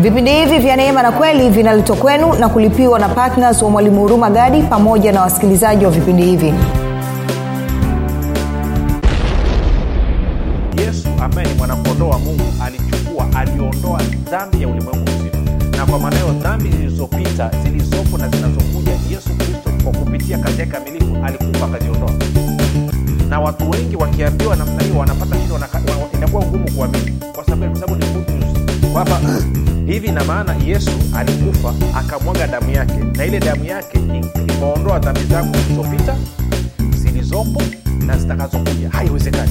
vipindi hivi vya neema na kweli vinaletwa kwenu na kulipiwa na ptns wa mwalimu huruma gadi pamoja na wasikilizaji wa vipindi hivi. Yesu ambaye ni mwanakondoo wa mungu alichukua aliondoa dhambi ya ulimwengu mzima. Na kwa maana hiyo dhambi zilizopita zilizopo na zinazokuja yesu kristo kwa kupitia kazi yake kamilifu alikufa akaziondoa. Na watu wengi wakiambiwa namna hiyo wanapata shida inakuwa ngumu kuamini. Kwa sababu ni kwamba hivi ina maana yesu alikufa akamwaga damu yake na ile damu yake ikaondoa dhambi zangu zilizopita zilizopo na zitakazokuja. Haiwezekani.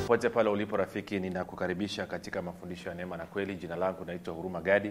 Popote pale ulipo rafiki ninakukaribisha katika mafundisho ya neema na kweli. Jina langu naitwa huruma gadi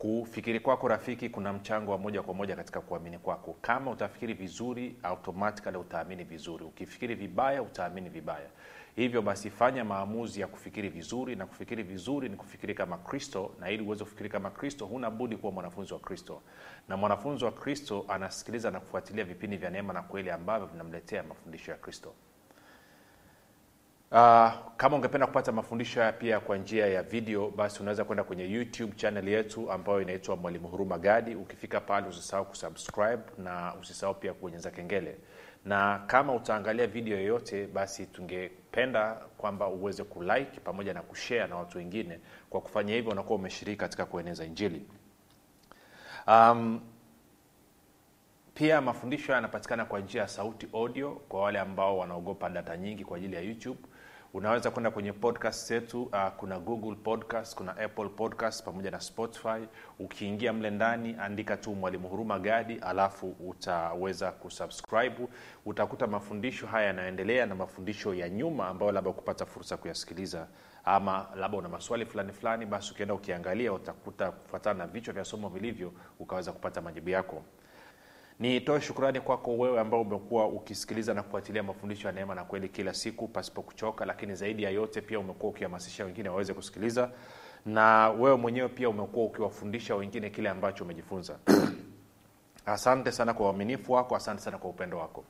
kufikiri kwako rafiki kuna mchango wa moja kwa moja katika kuamini kwako. Kama utafikiri vizuri automatically utaamini vizuri. Ukifikiri vibaya utaamini vibaya. Hivyo basi fanya maamuzi ya kufikiri vizuri na kufikiri vizuri ni kufikiri kama kristo na ili uweze kufikiri kama kristo huna budi kuwa mwanafunzi wa kristo. Na mwanafunzi wa kristo anasikiliza na kufuatilia vipindi vya neema na kweli ambavyo vinamletea mafundisho ya kristo Uh, kama ungependa kupata mafundisho haya pia kwa njia ya video basi unaweza kwenda kwenye youtube channel yetu ambayo inaitwa mwalimu huruma gadi. Ukifika pale usisahau kusubscribe na usisahau pia kuonyeza kengele. Na kama utaangalia video yoyote basi tungependa kwamba uweze kulike pamoja na kushare na watu wengine. Kwa kufanya hivyo unakuwa umeshiriki katika kueneza injili. Um, pia mafundisho yanapatikana kwa njia ya sauti audio kwa wale ambao wanaogopa data nyingi kwa ajili ya youtube unaweza kwenda kwenye podcast zetu uh, kuna google podcast kuna apple podcast pamoja na spotify. Ukiingia mle ndani andika tu mwalimu huruma gadi alafu utaweza kusubscribe. Utakuta mafundisho haya yanayoendelea na mafundisho ya nyuma ambayo labda kupata fursa ya kuyasikiliza. Ama labda una maswali fulani fulani basi ukienda ukiangalia utakuta kufuatana na vichwa vya somo vilivyo ukaweza kupata majibu yako nitoe shukrani kwako wewe ambao umekuwa ukisikiliza na kufuatilia mafundisho ya neema na kweli kila siku pasipo kuchoka lakini zaidi ya yote pia umekuwa ukihamasisha wengine waweze kusikiliza na wewe mwenyewe pia umekuwa ukiwafundisha wengine kile ambacho umejifunza. Asante sana kwa uaminifu wako asante sana kwa upendo wako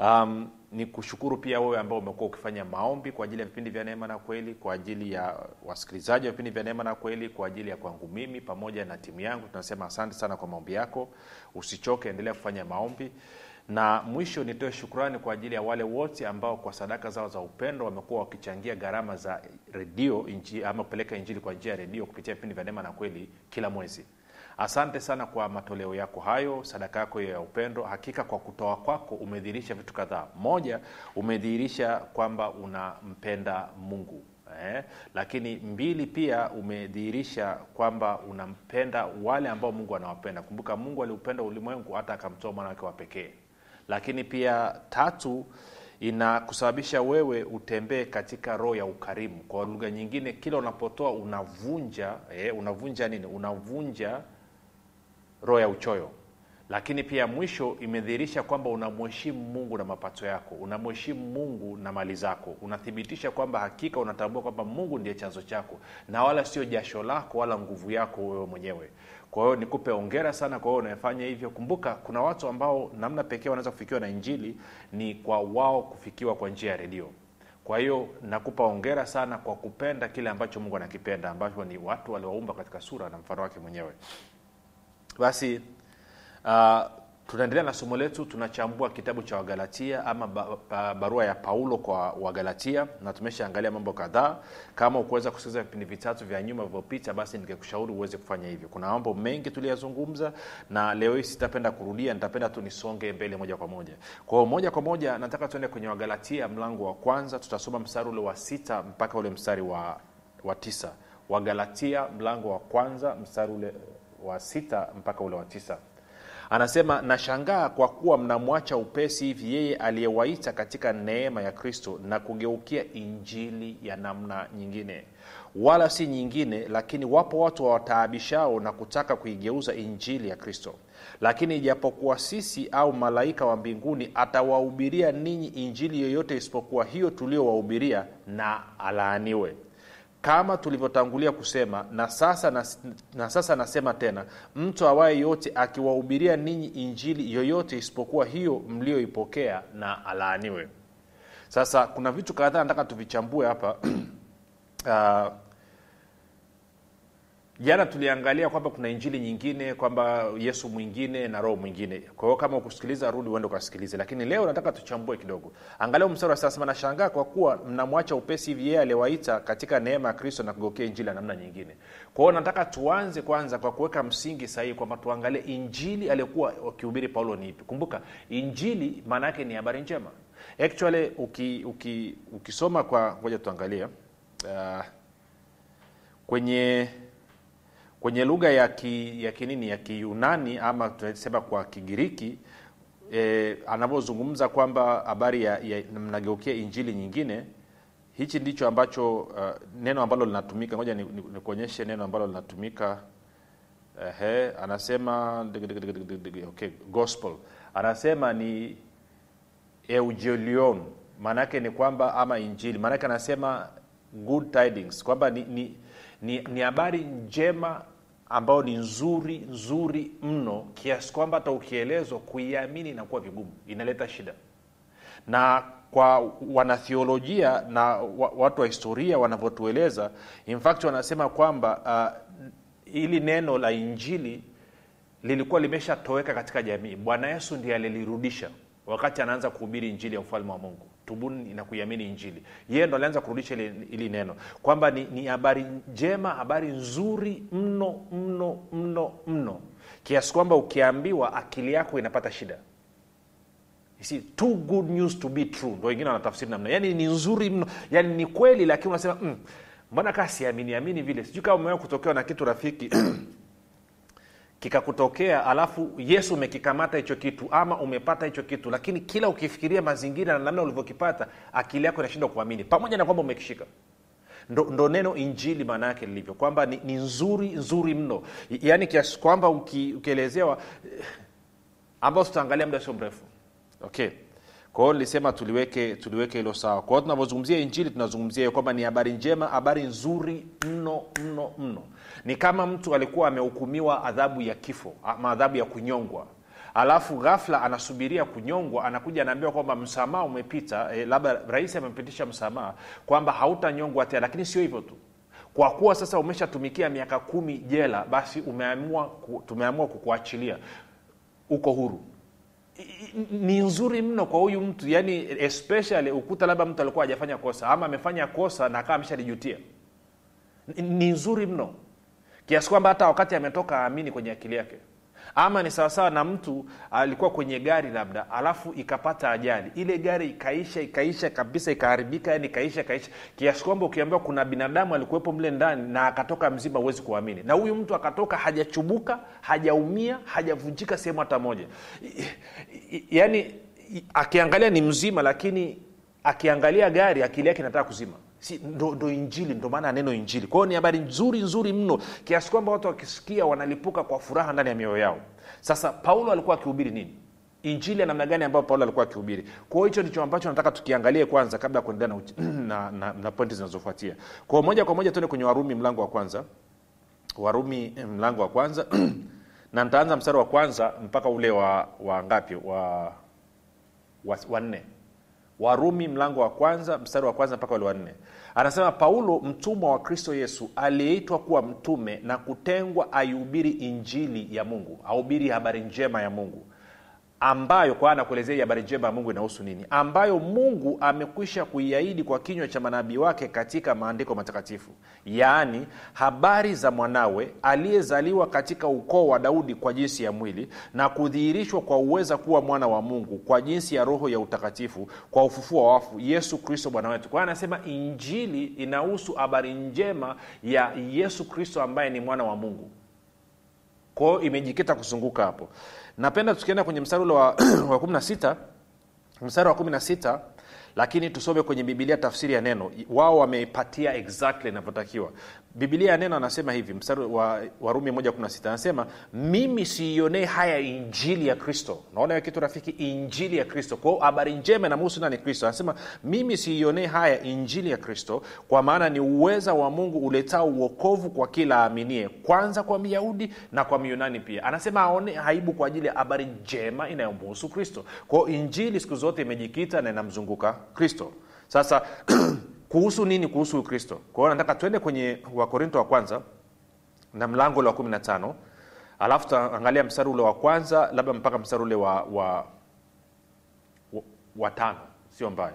um, ni kushukuru pia wewe ambao umekuwa ukifanya maombi kwa ajili ya vipindi vya neema na kweli kwa ajili ya wasikilizaji wa vipindi vya neema na kweli kwa ajili ya kwangu mimi pamoja na timu yangu. Tunasema asante sana kwa maombi yako. Usichoke endelea kufanya maombi. Na mwisho nitoe shukrani kwa ajili ya wale wote ambao kwa sadaka zao za upendo wamekuwa wakichangia gharama za redio inji, ama kupeleka injili kwa njia ya redio kupitia vipindi vya neema na kweli kila mwezi asante sana kwa matoleo yako hayo sadaka yako hiyo ya upendo. Hakika kwa kutoa kwako umedhihirisha vitu kadhaa. Moja umedhihirisha kwamba unampenda mungu eh? lakini mbili pia umedhihirisha kwamba unampenda wale ambao mungu anawapenda. Kumbuka mungu aliupenda ulimwengu hata akamtoa mwanawake wa pekee. Lakini pia tatu inakusababisha wewe utembee katika roho ya ukarimu. Kwa lugha nyingine kila unapotoa unavunja eh, unavunja nini? Unavunja roho ya uchoyo. Lakini pia mwisho imedhihirisha kwamba unamheshimu mungu na mapato yako unamheshimu mungu na mali zako. Unathibitisha kwamba hakika unatambua kwamba mungu ndiye chanzo chako na wala sio jasho lako wala nguvu yako wewe mwenyewe. Kwa hiyo nikupe ongera sana kwa hiyo unayefanya hivyo. Kumbuka kuna watu ambao namna pekee wanaweza kufikiwa na injili ni kwa wao kufikiwa kwa njia ya redio. Kwa hiyo nakupa ongera sana kwa kupenda kile ambacho mungu anakipenda ambacho ni watu waliowaumba katika sura na mfano wake mwenyewe basi uh, tunaendelea na somo letu tunachambua kitabu cha wagalatia ama ba, ba, barua ya paulo kwa wagalatia na tumeshaangalia mambo kadhaa. Kama ukuweza kusikiliza vipindi vitatu vya nyuma vilivyopita basi ningekushauri uweze kufanya hivyo. Kuna mambo mengi tuliyazungumza na leo hii sitapenda kurudia nitapenda tu nisonge mbele moja kwa moja. Kwao moja kwa moja nataka tuende kwenye wagalatia mlango wa kwanza tutasoma mstari ule wa sita mpaka ule mstari wa, wa tisa. Wagalatia mlango wa kwanza mstari ule wa sita mpaka ule wa tisa. Anasema nashangaa kwa kuwa mnamwacha upesi hivi yeye aliyewaita katika neema ya kristo na kugeukia injili ya namna nyingine. Wala si nyingine lakini wapo watu wawataabishao na kutaka kuigeuza injili ya kristo. Lakini ijapokuwa sisi au malaika wa mbinguni atawahubiria ninyi injili yoyote isipokuwa hiyo tuliowahubiria na alaaniwe kama tulivyotangulia kusema na sasa na, na sasa nasema tena mtu awaye yote akiwahubiria ninyi injili yoyote isipokuwa hiyo mlioipokea na alaaniwe. Sasa kuna vitu kadhaa nataka tuvichambue hapa. Uh, jana tuliangalia kwamba kuna injili nyingine kwamba yesu mwingine na roho mwingine. Kwa hiyo kama ukusikiliza rudi uende ukasikilize. Lakini leo nataka tuchambue kidogo. Angalia mstari wa sasema nashangaa kwa kuwa mnamwacha upesi hivi yeye aliwaita katika neema ya kristo na kugokea injili ya namna nyingine. Kwa hiyo nataka tuanze kwanza kwa kuweka msingi sahihi kwamba tuangalie injili aliyokuwa wakihubiri paulo ni ipi. Kumbuka injili maana yake ni habari njema. Actually uki, uki, ukisoma kwa ngoja tuangalia uh, kwenye kwenye lugha ya ki, ya kinini ya kiunani ama tunasema kwa kigiriki e, anavyozungumza kwamba habari ya, ya mnageukia injili nyingine hichi ndicho ambacho uh, neno ambalo linatumika ngoja nikuonyeshe ni, ni neno ambalo linatumika. Ehe anasema okay, gospel. Anasema ni eugelion maanake ni kwamba ama injili. Maanake anasema good tidings kwamba ni ni, ni habari njema ambayo ni nzuri nzuri mno kiasi kwamba hata ukielezwa kuiamini inakuwa vigumu inaleta shida. Na kwa wanathiolojia na watu wa historia wanavyotueleza in fact wanasema kwamba uh, ili neno la injili lilikuwa limeshatoweka katika jamii. Bwana yesu ndiye alilirudisha wakati anaanza kuhubiri injili ya ufalme wa mungu tubuni na kuiamini injili. Yeye ndo alianza kurudisha ili, neno. Kwamba ni, ni habari njema habari nzuri mno mno mno mno. Kiasi kwamba ukiambiwa akili yako inapata shida. See, too good news to be true. Ndo wengine wanatafsiri namna. Yani ni nzuri mno. Yani ni kweli lakini unasema mm, kaa siaminiamini vile? Sijui kama umewahi kutokewa na kitu rafiki kikakutokea alafu yesu umekikamata hicho kitu ama umepata hicho kitu lakini kila ukifikiria mazingira na namna ulivyokipata akili yako inashindwa kuamini. Pamoja na kwamba umekishika. Ndo, ndo neno injili maana yake lilivyo kwamba ni, ni nzuri nzuri mno. Yaani kiasi kwamba uki, ukielezewa ambao tutaangalia muda sio mrefu. Okay. Kwa nilisema tuliweke tuliweke hilo sawa. Kwa tunavyozungumzia injili tunazungumzia hiyo kwamba ni habari njema habari nzuri mno mno mno ni kama mtu alikuwa amehukumiwa adhabu ya kifo ama adhabu ya kunyongwa. Alafu ghafla anasubiria kunyongwa anakuja anaambiwa kwamba msamaha umepita e, labda rais amepitisha msamaha kwamba hautanyongwa tena. Lakini sio hivyo tu. Kwa kuwa sasa umeshatumikia miaka kumi jela basi umeamua tumeamua kukuachilia. Uko huru. Ni nzuri mno kwa huyu mtu yani especially ukuta labda mtu alikuwa hajafanya kosa ama amefanya kosa na akawa ameshalijutia. Ni nzuri mno kiasi kwamba hata wakati ametoka aamini kwenye akili yake. Ama ni sawasawa na mtu alikuwa kwenye gari labda alafu ikapata ajali. Ile gari ikaisha ikaisha kabisa ikaharibika yani ikaisha ikaisha. Kiasi kwamba ukiambiwa kuna binadamu alikuwepo mle ndani na akatoka mzima huwezi kuamini. Na huyu mtu akatoka hajachubuka hajaumia hajavunjika sehemu hata moja. Yaani akiangalia ni mzima lakini akiangalia gari akili yake inataka kuzima si, ndo, ndo injili ndo maana neno injili. Kwa hiyo ni habari nzuri nzuri mno kiasi kwamba watu wakisikia wanalipuka kwa furaha ndani ya mioyo yao. Sasa paulo alikuwa akihubiri nini? Injili ya namna gani ambayo paulo alikuwa akihubiri? Kwa hicho ndicho ambacho nataka tukiangalie kwanza kabla ya kuendelea na, na, na, na pointi zinazofuatia. Kwao moja kwa moja tuende kwenye warumi mlango wa kwanza. Warumi mlango wa kwanza. Na nitaanza mstari wa kwanza mpaka ule wa, wa wa, wa, wa nne warumi mlango wa kwanza mstari wa kwanza mpaka ule wa nne. Anasema paulo mtumwa wa kristo yesu aliyeitwa kuwa mtume na kutengwa aihubiri injili ya mungu ahubiri habari njema ya mungu ambayo kwa anakuelezea habari njema ya mungu inahusu nini? Ambayo mungu amekwisha kuiahidi kwa kinywa cha manabii wake katika maandiko matakatifu. Yaani habari za mwanawe aliyezaliwa katika ukoo wa daudi kwa jinsi ya mwili na kudhihirishwa kwa uweza kuwa mwana wa mungu kwa jinsi ya roho ya utakatifu kwa ufufuo wa wafu yesu kristo bwana wetu. Kwa anasema injili inahusu habari njema ya yesu kristo ambaye ni mwana wa mungu kwao imejikita kuzunguka hapo. Napenda tukienda kwenye mstari ule wa, wa 16 mstari wa 16 lakini tusome kwenye bibilia tafsiri ya neno. Wao wameipatia exactly inavyotakiwa. Bibilia ya neno anasema hivi mstari wa warumi 16 anasema mimi siionee haya injili ya kristo. Naona hiyo kitu rafiki injili ya kristo. Kwao habari njema inamuhusu nani kristo. Anasema mimi siionee haya injili ya kristo kwa maana ni uweza wa mungu uletao uokovu kwa kila aaminie kwanza kwa myahudi na kwa myunani pia. Anasema aone aibu kwa ajili ya habari njema inayomuhusu kristo. Kwao injili siku zote imejikita na inamzunguka kristo. Sasa kuhusu nini kuhusu ukristo kwa hiyo nataka twende kwenye wakorinto wa kwanza na mlango ule wa 15 alafu tutaangalia mstari ule wa kwanza labda mpaka mstari ule wa, wa, wa, wa tano. Sio mbaya.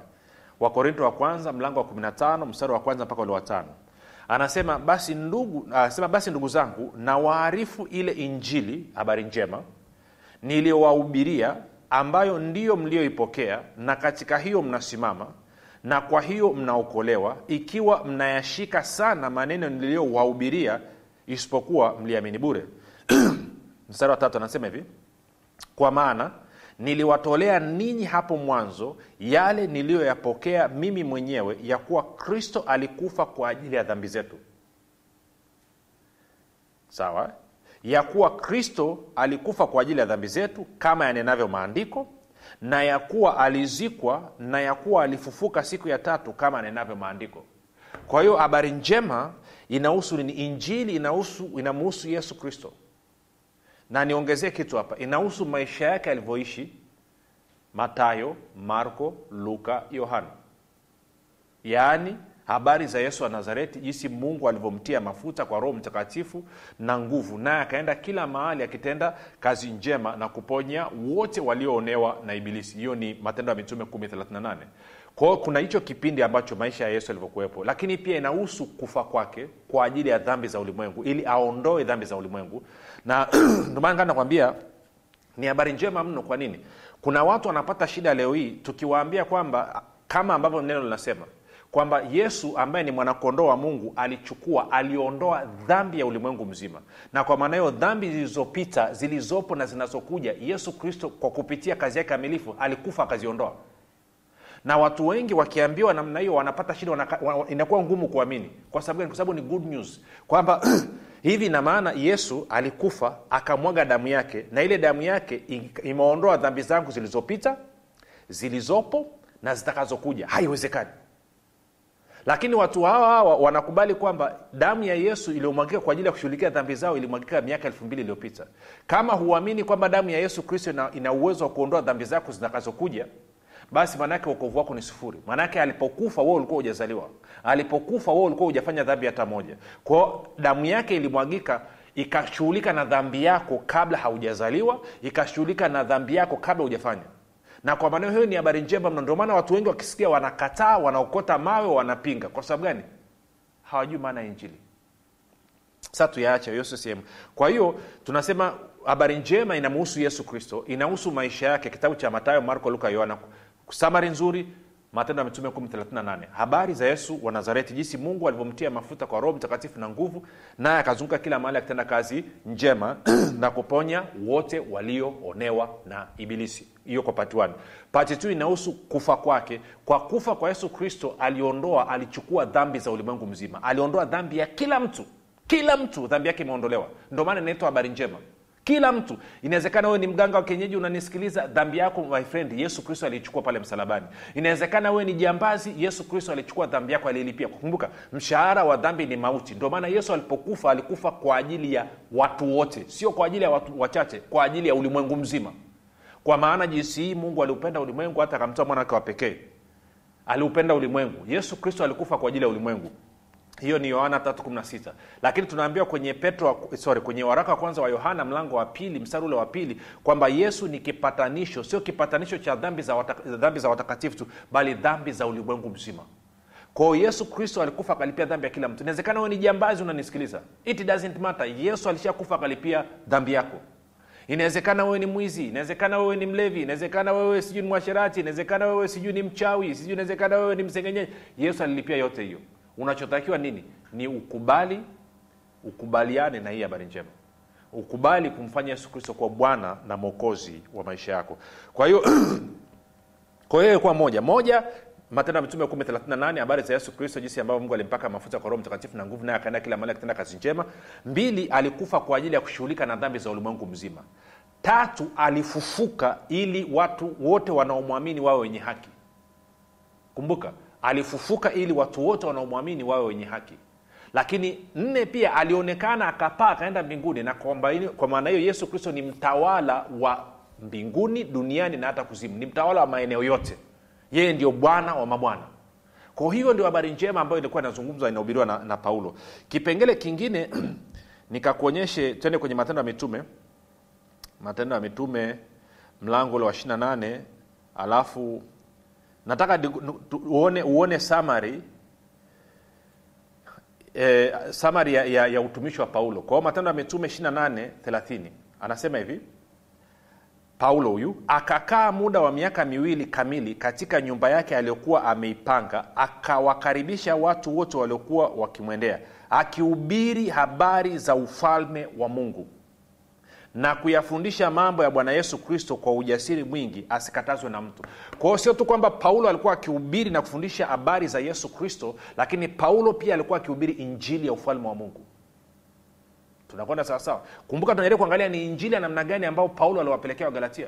Wakorinto wa kwanza mlango wa 15 mstari wa kwanza mpaka ule wa tano. Anasema basi ndugu anasema basi ndugu zangu na waarifu ile injili habari njema niliyowahubiria ambayo ndiyo mliyoipokea na katika hiyo mnasimama na kwa hiyo mnaokolewa ikiwa mnayashika sana maneno niliyowahubiria isipokuwa mliamini bure. Mstari wa tatu anasema hivi kwa maana niliwatolea ninyi hapo mwanzo yale niliyoyapokea mimi mwenyewe ya kuwa kristo alikufa kwa ajili ya dhambi zetu. Sawa ya kuwa kristo alikufa kwa ajili ya dhambi zetu kama yanenavyo maandiko na ya kuwa alizikwa na ya kuwa alifufuka siku ya tatu kama yanenavyo maandiko. Kwa hiyo habari njema inahusu nini? Injili inahusu inamuhusu yesu kristo. Na niongezee kitu hapa inahusu maisha yake alivyoishi matayo marko luka yohana. Yaani habari za yesu wa nazareti jinsi mungu alivyomtia mafuta kwa roho mtakatifu na nguvu naye akaenda kila mahali akitenda kazi njema na kuponya wote walioonewa na ibilisi. Hiyo ni matendo ya mitume 138 kwao kuna hicho kipindi ambacho maisha ya yesu yalivyokuwepo lakini pia inahusu kufa kwake kwa ajili ya dhambi za ulimwengu ili aondoe dhambi za ulimwengu. Na ndomaana nakwambia ni habari njema mno. Kwa nini? Kuna watu wanapata shida leo hii tukiwaambia kwamba kama ambavyo neno linasema kwamba yesu ambaye ni mwanakondoo wa mungu alichukua aliondoa dhambi ya ulimwengu mzima. Na kwa maana hiyo dhambi zilizopita zilizopo na zinazokuja yesu kristo kwa kupitia kazi yake kamilifu alikufa akaziondoa. Na watu wengi wakiambiwa namna hiyo wanapata shida inakuwa ngumu kuamini. Kwa sababu gani? Kwa sababu ni good news. Kwamba hivi ina maana yesu alikufa akamwaga damu yake na ile damu yake imeondoa dhambi zangu zilizopita zilizopo na zitakazokuja. Haiwezekani lakini watu hawa hawa wanakubali kwamba damu ya yesu iliyomwagika kwa ajili ya kushughulikia dhambi zao ilimwagika miaka elfu mbili iliyopita. Kama huamini kwamba damu ya yesu kristo ina, uwezo wa kuondoa dhambi zako zitakazokuja basi maanaake uokovu wako ni sufuri. Maanaake alipokufa wewe ulikuwa hujazaliwa. Alipokufa wewe ulikuwa hujafanya dhambi hata moja. Kwao damu yake ilimwagika ikashughulika na dhambi yako kabla haujazaliwa ikashughulika na dhambi yako kabla hujafanya na kwa maneno hiyo ni habari njema mno. Ndio maana watu wengi wakisikia wanakataa wanaokota mawe wanapinga. Kwa sababu gani? Hawajui maana ya injili. Sa tuyaacha hiyo sehemu. Kwa hiyo tunasema habari njema inamuhusu yesu kristo inahusu maisha yake. Kitabu cha matayo marko luka yohana. Samari nzuri matendo ya mitume 138 habari za yesu wa nazareti jinsi mungu alivyomtia mafuta kwa roho mtakatifu na nguvu naye akazunguka kila mahali akitenda kazi njema na kuponya wote walioonewa na ibilisi. Hiyo kwa pati one. Pati tu inahusu kufa kwake. Kwa kufa kwa yesu kristo aliondoa alichukua dhambi za ulimwengu mzima. Aliondoa dhambi ya kila mtu. Kila mtu dhambi yake imeondolewa. Ndio maana inaitwa habari njema kila mtu inawezekana wewe ni mganga wa kienyeji unanisikiliza dhambi yako my friend yesu kristo aliichukua pale msalabani. Inawezekana wewe ni jambazi yesu kristo alichukua dhambi yako aliilipia kumbuka mshahara wa dhambi ni mauti. Ndio maana yesu alipokufa alikufa kwa ajili ya watu wote. Sio kwa ajili ya watu wachache kwa ajili ya ulimwengu mzima. Kwa maana jinsi hii mungu aliupenda ulimwengu hata akamtoa mwana wa pekee. Aliupenda ulimwengu. Yesu kristo alikufa kwa ajili ya ulimwengu hiyo ni yohana 316 lakini tunaambiwa kwenye petro sorry kwenye waraka wa kwanza wa yohana mlango wa pili mstari ule wa pili kwamba yesu ni kipatanisho sio kipatanisho cha dhambi za, wata, dhambi za watakatifu tu bali dhambi za ulimwengu mzima. Kwao yesu kristo alikufa akalipia dhambi ya kila mtu. Inawezekana wewe ni jambazi unanisikiliza. It doesn't matter. Yesu alishakufa akalipia dhambi yako. Inawezekana wewe ni mwizi. Inawezekana wewe ni mlevi. Inawezekana wewe sijui ni mwasherati. Inawezekana wewe sijui ni mchawi. Sijui inawezekana wewe ni msengenyeji. Yesu alilipia yote hiyo unachotakiwa nini? Ni ukubali ukubaliane na hii habari njema. Ukubali kumfanya yesu kristo kuwa bwana na mwokozi wa maisha yako. Kwa hiyo kwa hiyo ilikuwa moja. Moja matendo ya mitume kumi thelathini na nane habari za yesu kristo jinsi ambavyo mungu alimpaka mafuta kwa roho mtakatifu na nguvu naye akaenda kila mahali akitenda kazi njema. Mbili alikufa kwa ajili ya kushughulika na dhambi za ulimwengu mzima. Tatu alifufuka ili watu wote wanaomwamini wawe wenye haki. Kumbuka alifufuka ili watu wote wanaomwamini wawe wenye haki. Lakini nne pia alionekana akapaa akaenda mbinguni. Na kwa maana hiyo yesu kristo ni mtawala wa mbinguni duniani na hata kuzimu. Ni mtawala wa maeneo yote. Yeye ndio bwana wa mabwana. Kwa hiyo ndio habari njema ambayo ilikuwa inazungumzwa inahubiriwa na, na paulo. Kipengele kingine nikakuonyeshe twende kwenye matendo ya mitume. Matendo ya mitume mlango ule wa 28 alafu nataka uone, uone summary. E, summary ya, ya, ya utumishi wa paulo. Kwa hiyo matendo ya mitume 28 30 anasema hivi. Paulo huyu akakaa muda wa miaka miwili kamili katika nyumba yake aliyokuwa ameipanga akawakaribisha watu wote waliokuwa wakimwendea akihubiri habari za ufalme wa mungu na kuyafundisha mambo ya bwana yesu kristo kwa ujasiri mwingi asikatazwe na mtu. Kwa hiyo sio tu kwamba paulo alikuwa akihubiri na kufundisha habari za yesu kristo lakini paulo pia alikuwa akihubiri injili ya ufalme wa mungu. Tunakwenda sawasawa kumbuka tunajaribu kuangalia ni injili ya namna gani ambao paulo aliwapelekea wagalatia.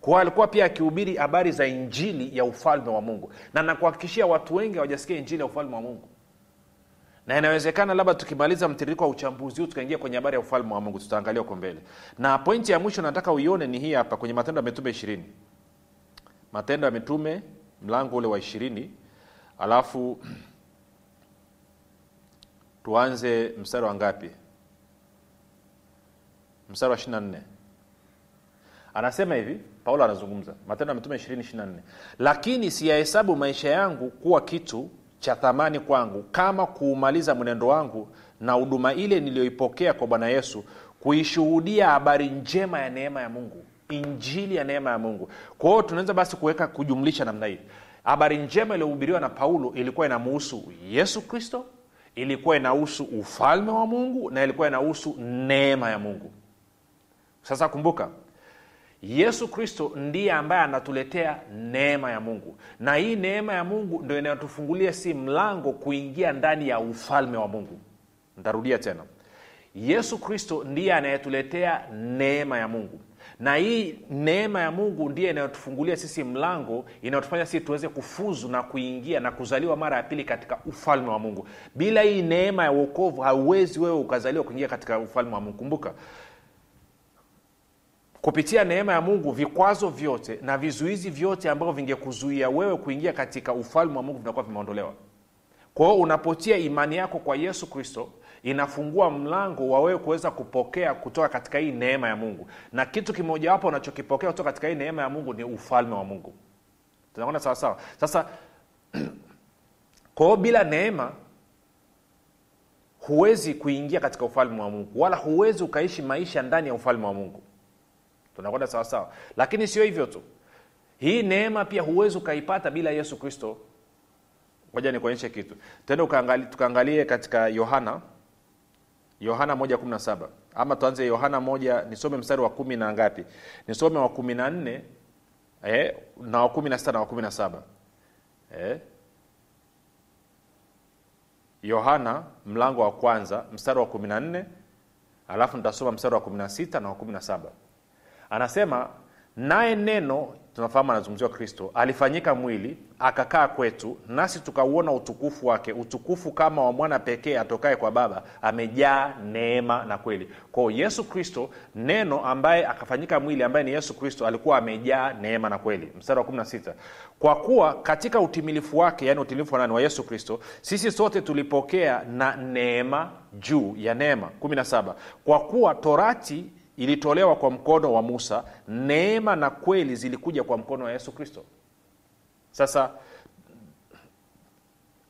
Kwao alikuwa pia akihubiri habari za injili ya ufalme wa mungu. Na nakuhakikishia watu wengi hawajasikia injili ya ufalme wa mungu na inawezekana labda tukimaliza mtiririko wa uchambuzi huu tukaingia kwenye habari ya ufalme wa mungu tutaangalia huko mbele. Na pointi ya mwisho nataka uione ni hii hapa kwenye matendo ya mitume ishirini. Matendo ya mitume mlango ule wa ishirini. Alafu tuanze mstari wa ngapi? Mstari wa 24 anasema hivi paulo anazungumza matendo ya mitume 224 lakini siyahesabu maisha yangu kuwa kitu cha thamani kwangu kama kuumaliza mwenendo wangu na huduma ile niliyoipokea kwa bwana yesu kuishuhudia habari njema ya neema ya mungu injili ya neema ya mungu. Kwa hiyo tunaweza basi kuweka kujumlisha namna hii. Habari njema iliyohubiriwa na paulo ilikuwa inamuhusu yesu kristo ilikuwa inahusu ufalme wa mungu na ilikuwa inahusu neema ya mungu. Sasa kumbuka yesu kristo ndiye ambaye anatuletea neema ya mungu. Na hii neema ya mungu ndo inayotufungulia si mlango kuingia ndani ya ufalme wa mungu. Ntarudia tena. Yesu kristo ndiye anayetuletea neema ya mungu. Na hii neema ya mungu ndiye inayotufungulia sisi mlango inayotufanya sisi tuweze kufuzu na kuingia na kuzaliwa mara ya pili katika ufalme wa mungu. Bila hii neema ya uokovu hauwezi wewe ukazaliwa kuingia katika ufalme wa mungu. Kumbuka kupitia neema ya mungu vikwazo vyote na vizuizi vyote ambavyo vingekuzuia wewe kuingia katika ufalme wa mungu vinakuwa vimeondolewa. Kwa hiyo unapotia imani yako kwa yesu kristo inafungua mlango wa wewe kuweza kupokea kutoka katika hii neema ya mungu. Na kitu kimojawapo unachokipokea kutoka katika hii neema ya mungu ni ufalme wa mungu. Tunaona sawasawa sasa kwa hiyo bila neema huwezi kuingia katika ufalme wa mungu. Wala huwezi ukaishi maisha ndani ya ufalme wa mungu tunakwenda sawasawa lakini sio hivyo tu. Hii neema pia huwezi ukaipata bila yesu kristo. Moja nikuonyeshe kitu. Tende tukaangalie katika yohana. Yohana moja kumi na saba. Ama tuanze yohana moja nisome mstari wa kumi na ngapi? Nisome wa kumi na nne eh, na wa kumi na sita na wa kumi na saba. Eh. mlango wa kwanza mstari wa kumi na nne. Alafu nitasoma mstari wa kumi na sita na wa kumi na saba anasema naye neno tunafahamu anazungumziwa kristo alifanyika mwili akakaa kwetu nasi tukauona utukufu wake utukufu kama wa mwana pekee atokaye kwa baba amejaa neema na kweli. Kwao yesu kristo neno ambaye akafanyika mwili ambaye ni yesu kristo alikuwa amejaa neema na kweli. Mstari wa 16 kwa kuwa katika utimilifu wake yani utimilifu wa nani? Wa yesu kristo sisi sote tulipokea na neema juu ya neema. 17 kwa kuwa torati ilitolewa kwa mkono wa musa neema na kweli zilikuja kwa mkono wa yesu kristo. Sasa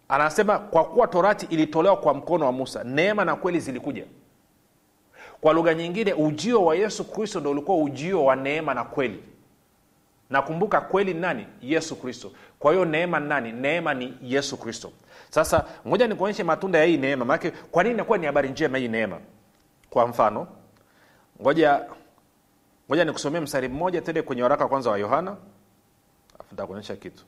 anasema kwa kuwa torati ilitolewa kwa mkono wa musa neema na kweli zilikuja. Kwa lugha nyingine ujio wa yesu kristo ndo ulikuwa ujio wa neema na kweli. Nakumbuka kweli ni nani? Yesu kristo. Kwa hiyo neema ni nani? Neema ni yesu kristo. Sasa ngoja nikuonyeshe matunda ya hii neema maanake kwa nini inakuwa ni habari njema hii neema? Kwa mfano ngoja ngoja nikusomee mstari mmoja tende kwenye waraka kwanza wa yohana. Afu kitu.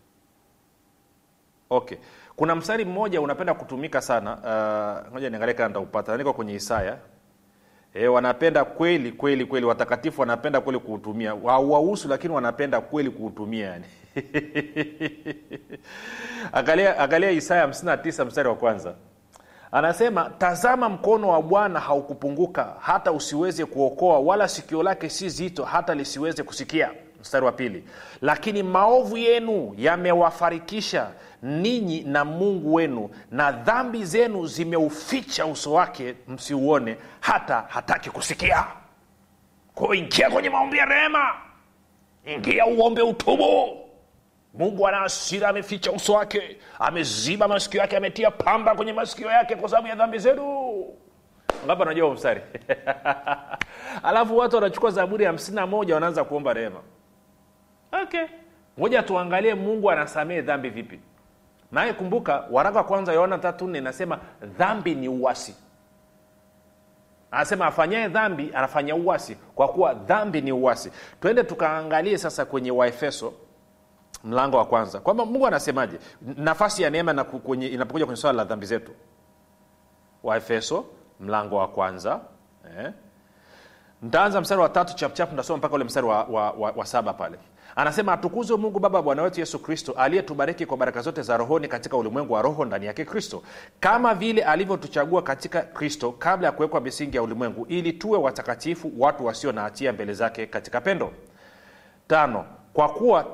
Okay. Kuna mstari mmoja unapenda kutumika sana uh, niangalie kama nitaupata. Niko kwenye isaya. E, wanapenda kweli kweli kweli. Watakatifu wanapenda kweli kuutumia. Hauwahusu lakini wanapenda kweli kuutumia yani. Angalia isaya 59 mstari wa kwanza anasema tazama mkono wa bwana haukupunguka hata usiweze kuokoa wala sikio lake si zito hata lisiweze kusikia. Mstari wa pili. Lakini maovu yenu yamewafarikisha ninyi na mungu wenu na dhambi zenu zimeuficha uso wake msiuone hata hataki kusikia. Kwao ingia kwenye maombi ya rehema. Ingia uombe utubu mungu ana asira ameficha uso wake ameziba masikio yake ametia pamba kwenye masikio yake kwa sababu ya dhambi zenu ngapa najua mstari? Alafu watu wanachukua zaburi hamsini na moja wanaanza kuomba rehema. Okay. Ngoja tuangalie mungu anasamehe dhambi vipi. Naye kumbuka waraka wa kwanza yohana tatu nne inasema dhambi ni uwasi anasema afanyaye dhambi anafanya uwasi kwa kuwa dhambi ni uwasi twende tukaangalie sasa kwenye waefeso mlango wa kwanza kwamba mungu anasemaje? Nafasi ya neema inapokuja kwenye swala la dhambi zetu. Waefeso mlango wa kwanza eh. ntaanza mstari wa tatu chapchap ntasoma mpaka ule mstari wa, wa, wa, wa saba pale. Anasema atukuzwe mungu baba bwana wetu yesu kristo aliyetubariki kwa baraka zote za rohoni katika ulimwengu wa roho ndani yake kristo kama vile alivyotuchagua katika kristo kabla ya kuwekwa misingi ya ulimwengu ili tuwe watakatifu watu wasio na hatia mbele zake katika pendo. Tano kwa kuwa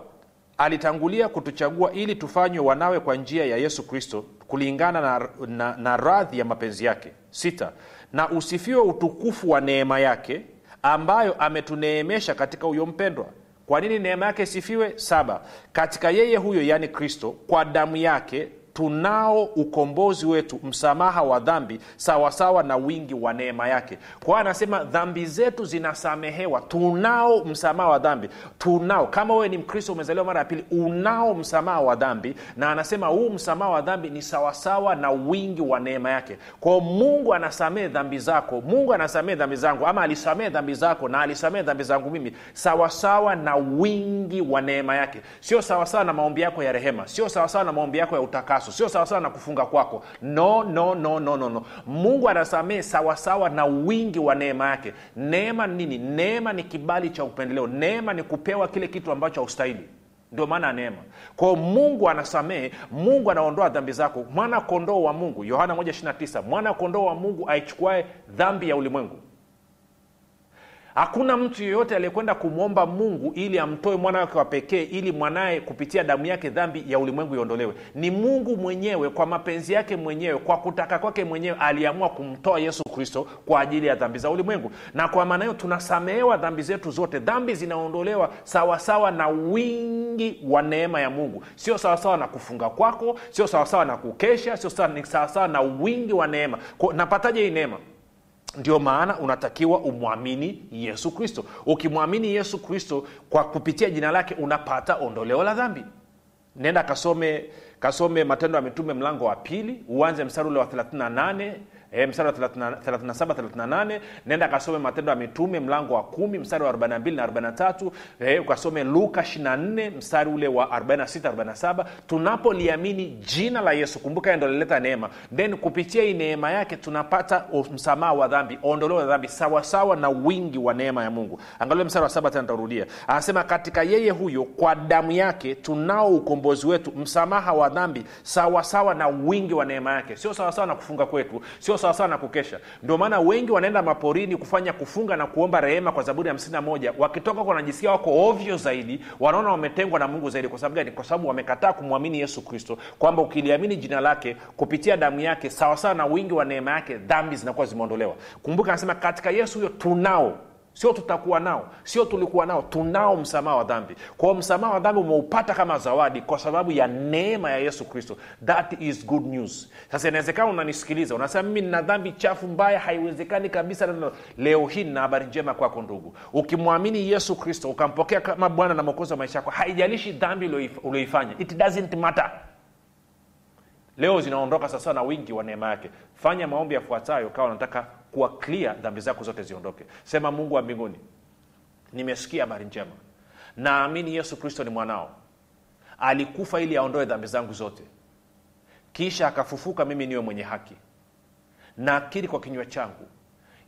alitangulia kutuchagua ili tufanywe wanawe kwa njia ya yesu kristo kulingana na, na, na radhi ya mapenzi yake. Sita na usifiwe utukufu wa neema yake ambayo ametuneemesha katika huyo mpendwa. Kwa nini neema yake isifiwe? Saba katika yeye huyo yaani kristo kwa damu yake tunao ukombozi wetu msamaha wa dhambi sawasawa na wingi wa neema yake. Kwa anasema dhambi zetu zinasamehewa. Tunao msamaha wa dhambi. Tunao. Kama wewe ni mkristo umezaliwa mara ya pili unao msamaha wa dhambi. Na anasema huu msamaha wa dhambi ni sawasawa na wingi wa neema yake. Kwao mungu anasamehe dhambi zako. Mungu anasamehe dhambi zangu. Ama alisamehe dhambi zako na alisamehe dhambi zangu mimi. Sawasawa na wingi wa neema yake. Sio sawasawa na maombi yako ya rehema. Sio sawasawa na maombi yako ya utakaso sio sawasawa na kufunga kwako. No no no no no, no. mungu anasamehe sawasawa na wingi wa neema yake. Neema ni nini? Neema ni kibali cha upendeleo. Neema ni kupewa kile kitu ambacho haustahili. Ndio maana ya neema kwao mungu anasamehe mungu anaondoa dhambi zako. Mwana kondoo wa mungu yohana 129 mwana kondoo wa mungu aichukuae dhambi ya ulimwengu hakuna mtu yeyote aliyekwenda kumwomba mungu ili amtoe mwana wake wa pekee ili mwanaye kupitia damu yake dhambi ya ulimwengu iondolewe. Ni mungu mwenyewe kwa mapenzi yake mwenyewe kwa kutaka kwake mwenyewe aliamua kumtoa yesu kristo kwa ajili ya dhambi za ulimwengu. Na kwa maana hiyo tunasamehewa dhambi zetu zote. Dhambi zinaondolewa sawasawa na wingi wa neema ya mungu. Sio sawasawa na kufunga kwako sio sawasawa na kukesha sio sawasawa na wingi wa neema. Napataje hii neema ndio maana unatakiwa umwamini yesu kristo. Ukimwamini yesu kristo kwa kupitia jina lake unapata ondoleo la dhambi. Nenda kasome kasome matendo ya mitume mlango wa pili uanze mstari ule wa 38 e, mstari wa 37 38 nenda kasome matendo ya mitume mlango wa kumi mstari wa 42 na 43 e, ukasome luka 24 mstari ule wa 46 47 tunapoliamini jina la yesu kumbuka ndo lileta neema. Then kupitia hii neema yake tunapata msamaha wa dhambi ondoleo la dhambi sawasawa na wingi wa neema ya mungu. Angalia mstari wa saba tena tarudia anasema katika yeye huyo kwa damu yake tunao ukombozi wetu msamaha wa dhambi sawasawa na wingi wa neema yake. Sio sawasawa na kufunga kwetu sio sawasawa na kukesha. Ndio maana wengi wanaenda maporini kufanya kufunga na kuomba rehema kwa zaburi hamsini na moja. Wakitoka wanajisikia wako ovyo zaidi wanaona wametengwa na mungu zaidi. Kwa sababu gani? Kwa sababu wamekataa kumwamini yesu kristo. Kwamba ukiliamini jina lake kupitia damu yake sawasawa na wingi wa neema yake dhambi zinakuwa zimeondolewa. Kumbuka anasema katika yesu huyo tunao sio tutakuwa nao sio tulikuwa nao tunao msamaha wa dhambi. Kwao msamaha wa dhambi umeupata kama zawadi kwa sababu ya neema ya yesu kristo. That is good news. Sasa inawezekana unanisikiliza unasema mimi nina dhambi chafu mbaya haiwezekani kabisa leo hii nina habari njema kwako ndugu. Ukimwamini yesu kristo ukampokea kama bwana na mwokozi wa maisha yako haijalishi dhambi ulioifanya it doesn't matter leo zinaondoka sasa na wingi wa neema yake. Fanya maombi yafuatayo kawa unataka kuwa clear dhambi zako zote ziondoke. Sema mungu wa mbinguni nimesikia habari njema. Naamini yesu kristo ni mwanao. Alikufa ili aondoe dhambi zangu zote. Kisha akafufuka mimi niwe mwenye haki. Naakiri kwa kinywa changu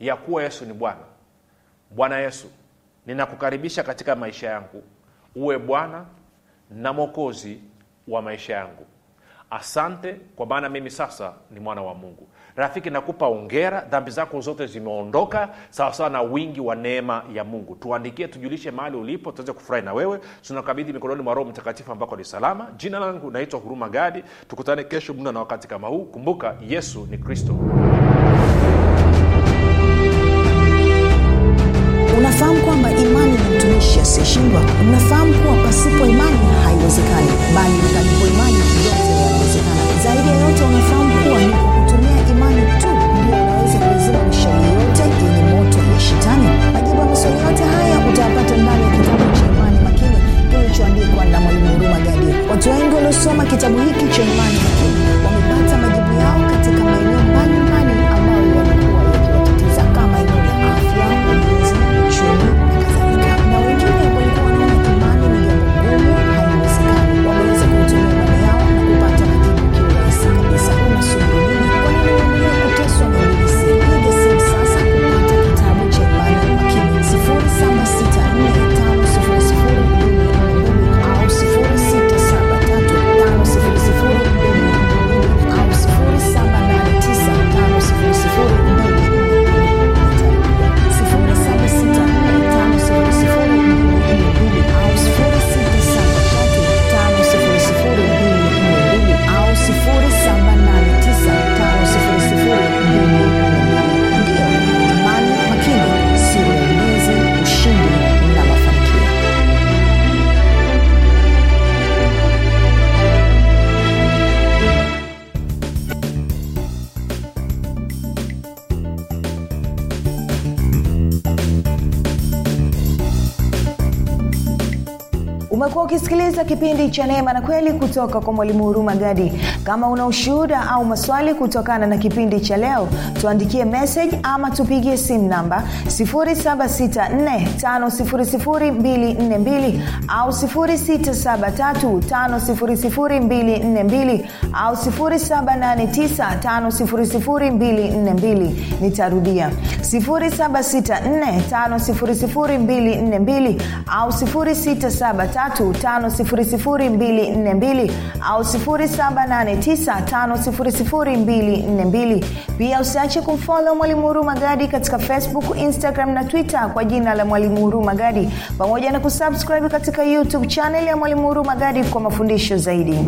ya kuwa yesu ni bwana. Bwana yesu ninakukaribisha katika maisha yangu. Uwe bwana na mwokozi wa maisha yangu asante kwa maana mimi sasa ni mwana wa mungu. Rafiki nakupa ongera dhambi zako zote zimeondoka sawasawa na wingi wa neema ya mungu. Tuandikie tujulishe mahali ulipo tuweze kufurahi na wewe. Tunakabidhi mikononi mwa roho mtakatifu ambako ni salama. Jina langu naitwa huruma gadi. Tukutane kesho muda na wakati kama huu. Kumbuka yesu ni kristo. Unafahamu kwamba imani ni mtumishi asiyeshindwa? Unafahamu kuwa pasipo imani umekuwa kipindi cha neema na kweli kutoka kwa mwalimu huruma gadi. Kama una ushuhuda au maswali kutokana na kipindi cha leo tuandikie message ama tupigie simu namba 7645242 au 6735242 au 7895242 nitarudia. 7645242 au 6735242 au 7895242 pia usiache kumfolo mwalimu huruma gadi katika facebook instagram na twitter kwa jina la mwalimu huru magadi. Pamoja na kusubscribe katika youtube chaneli ya mwalimu huruma magadi kwa mafundisho zaidi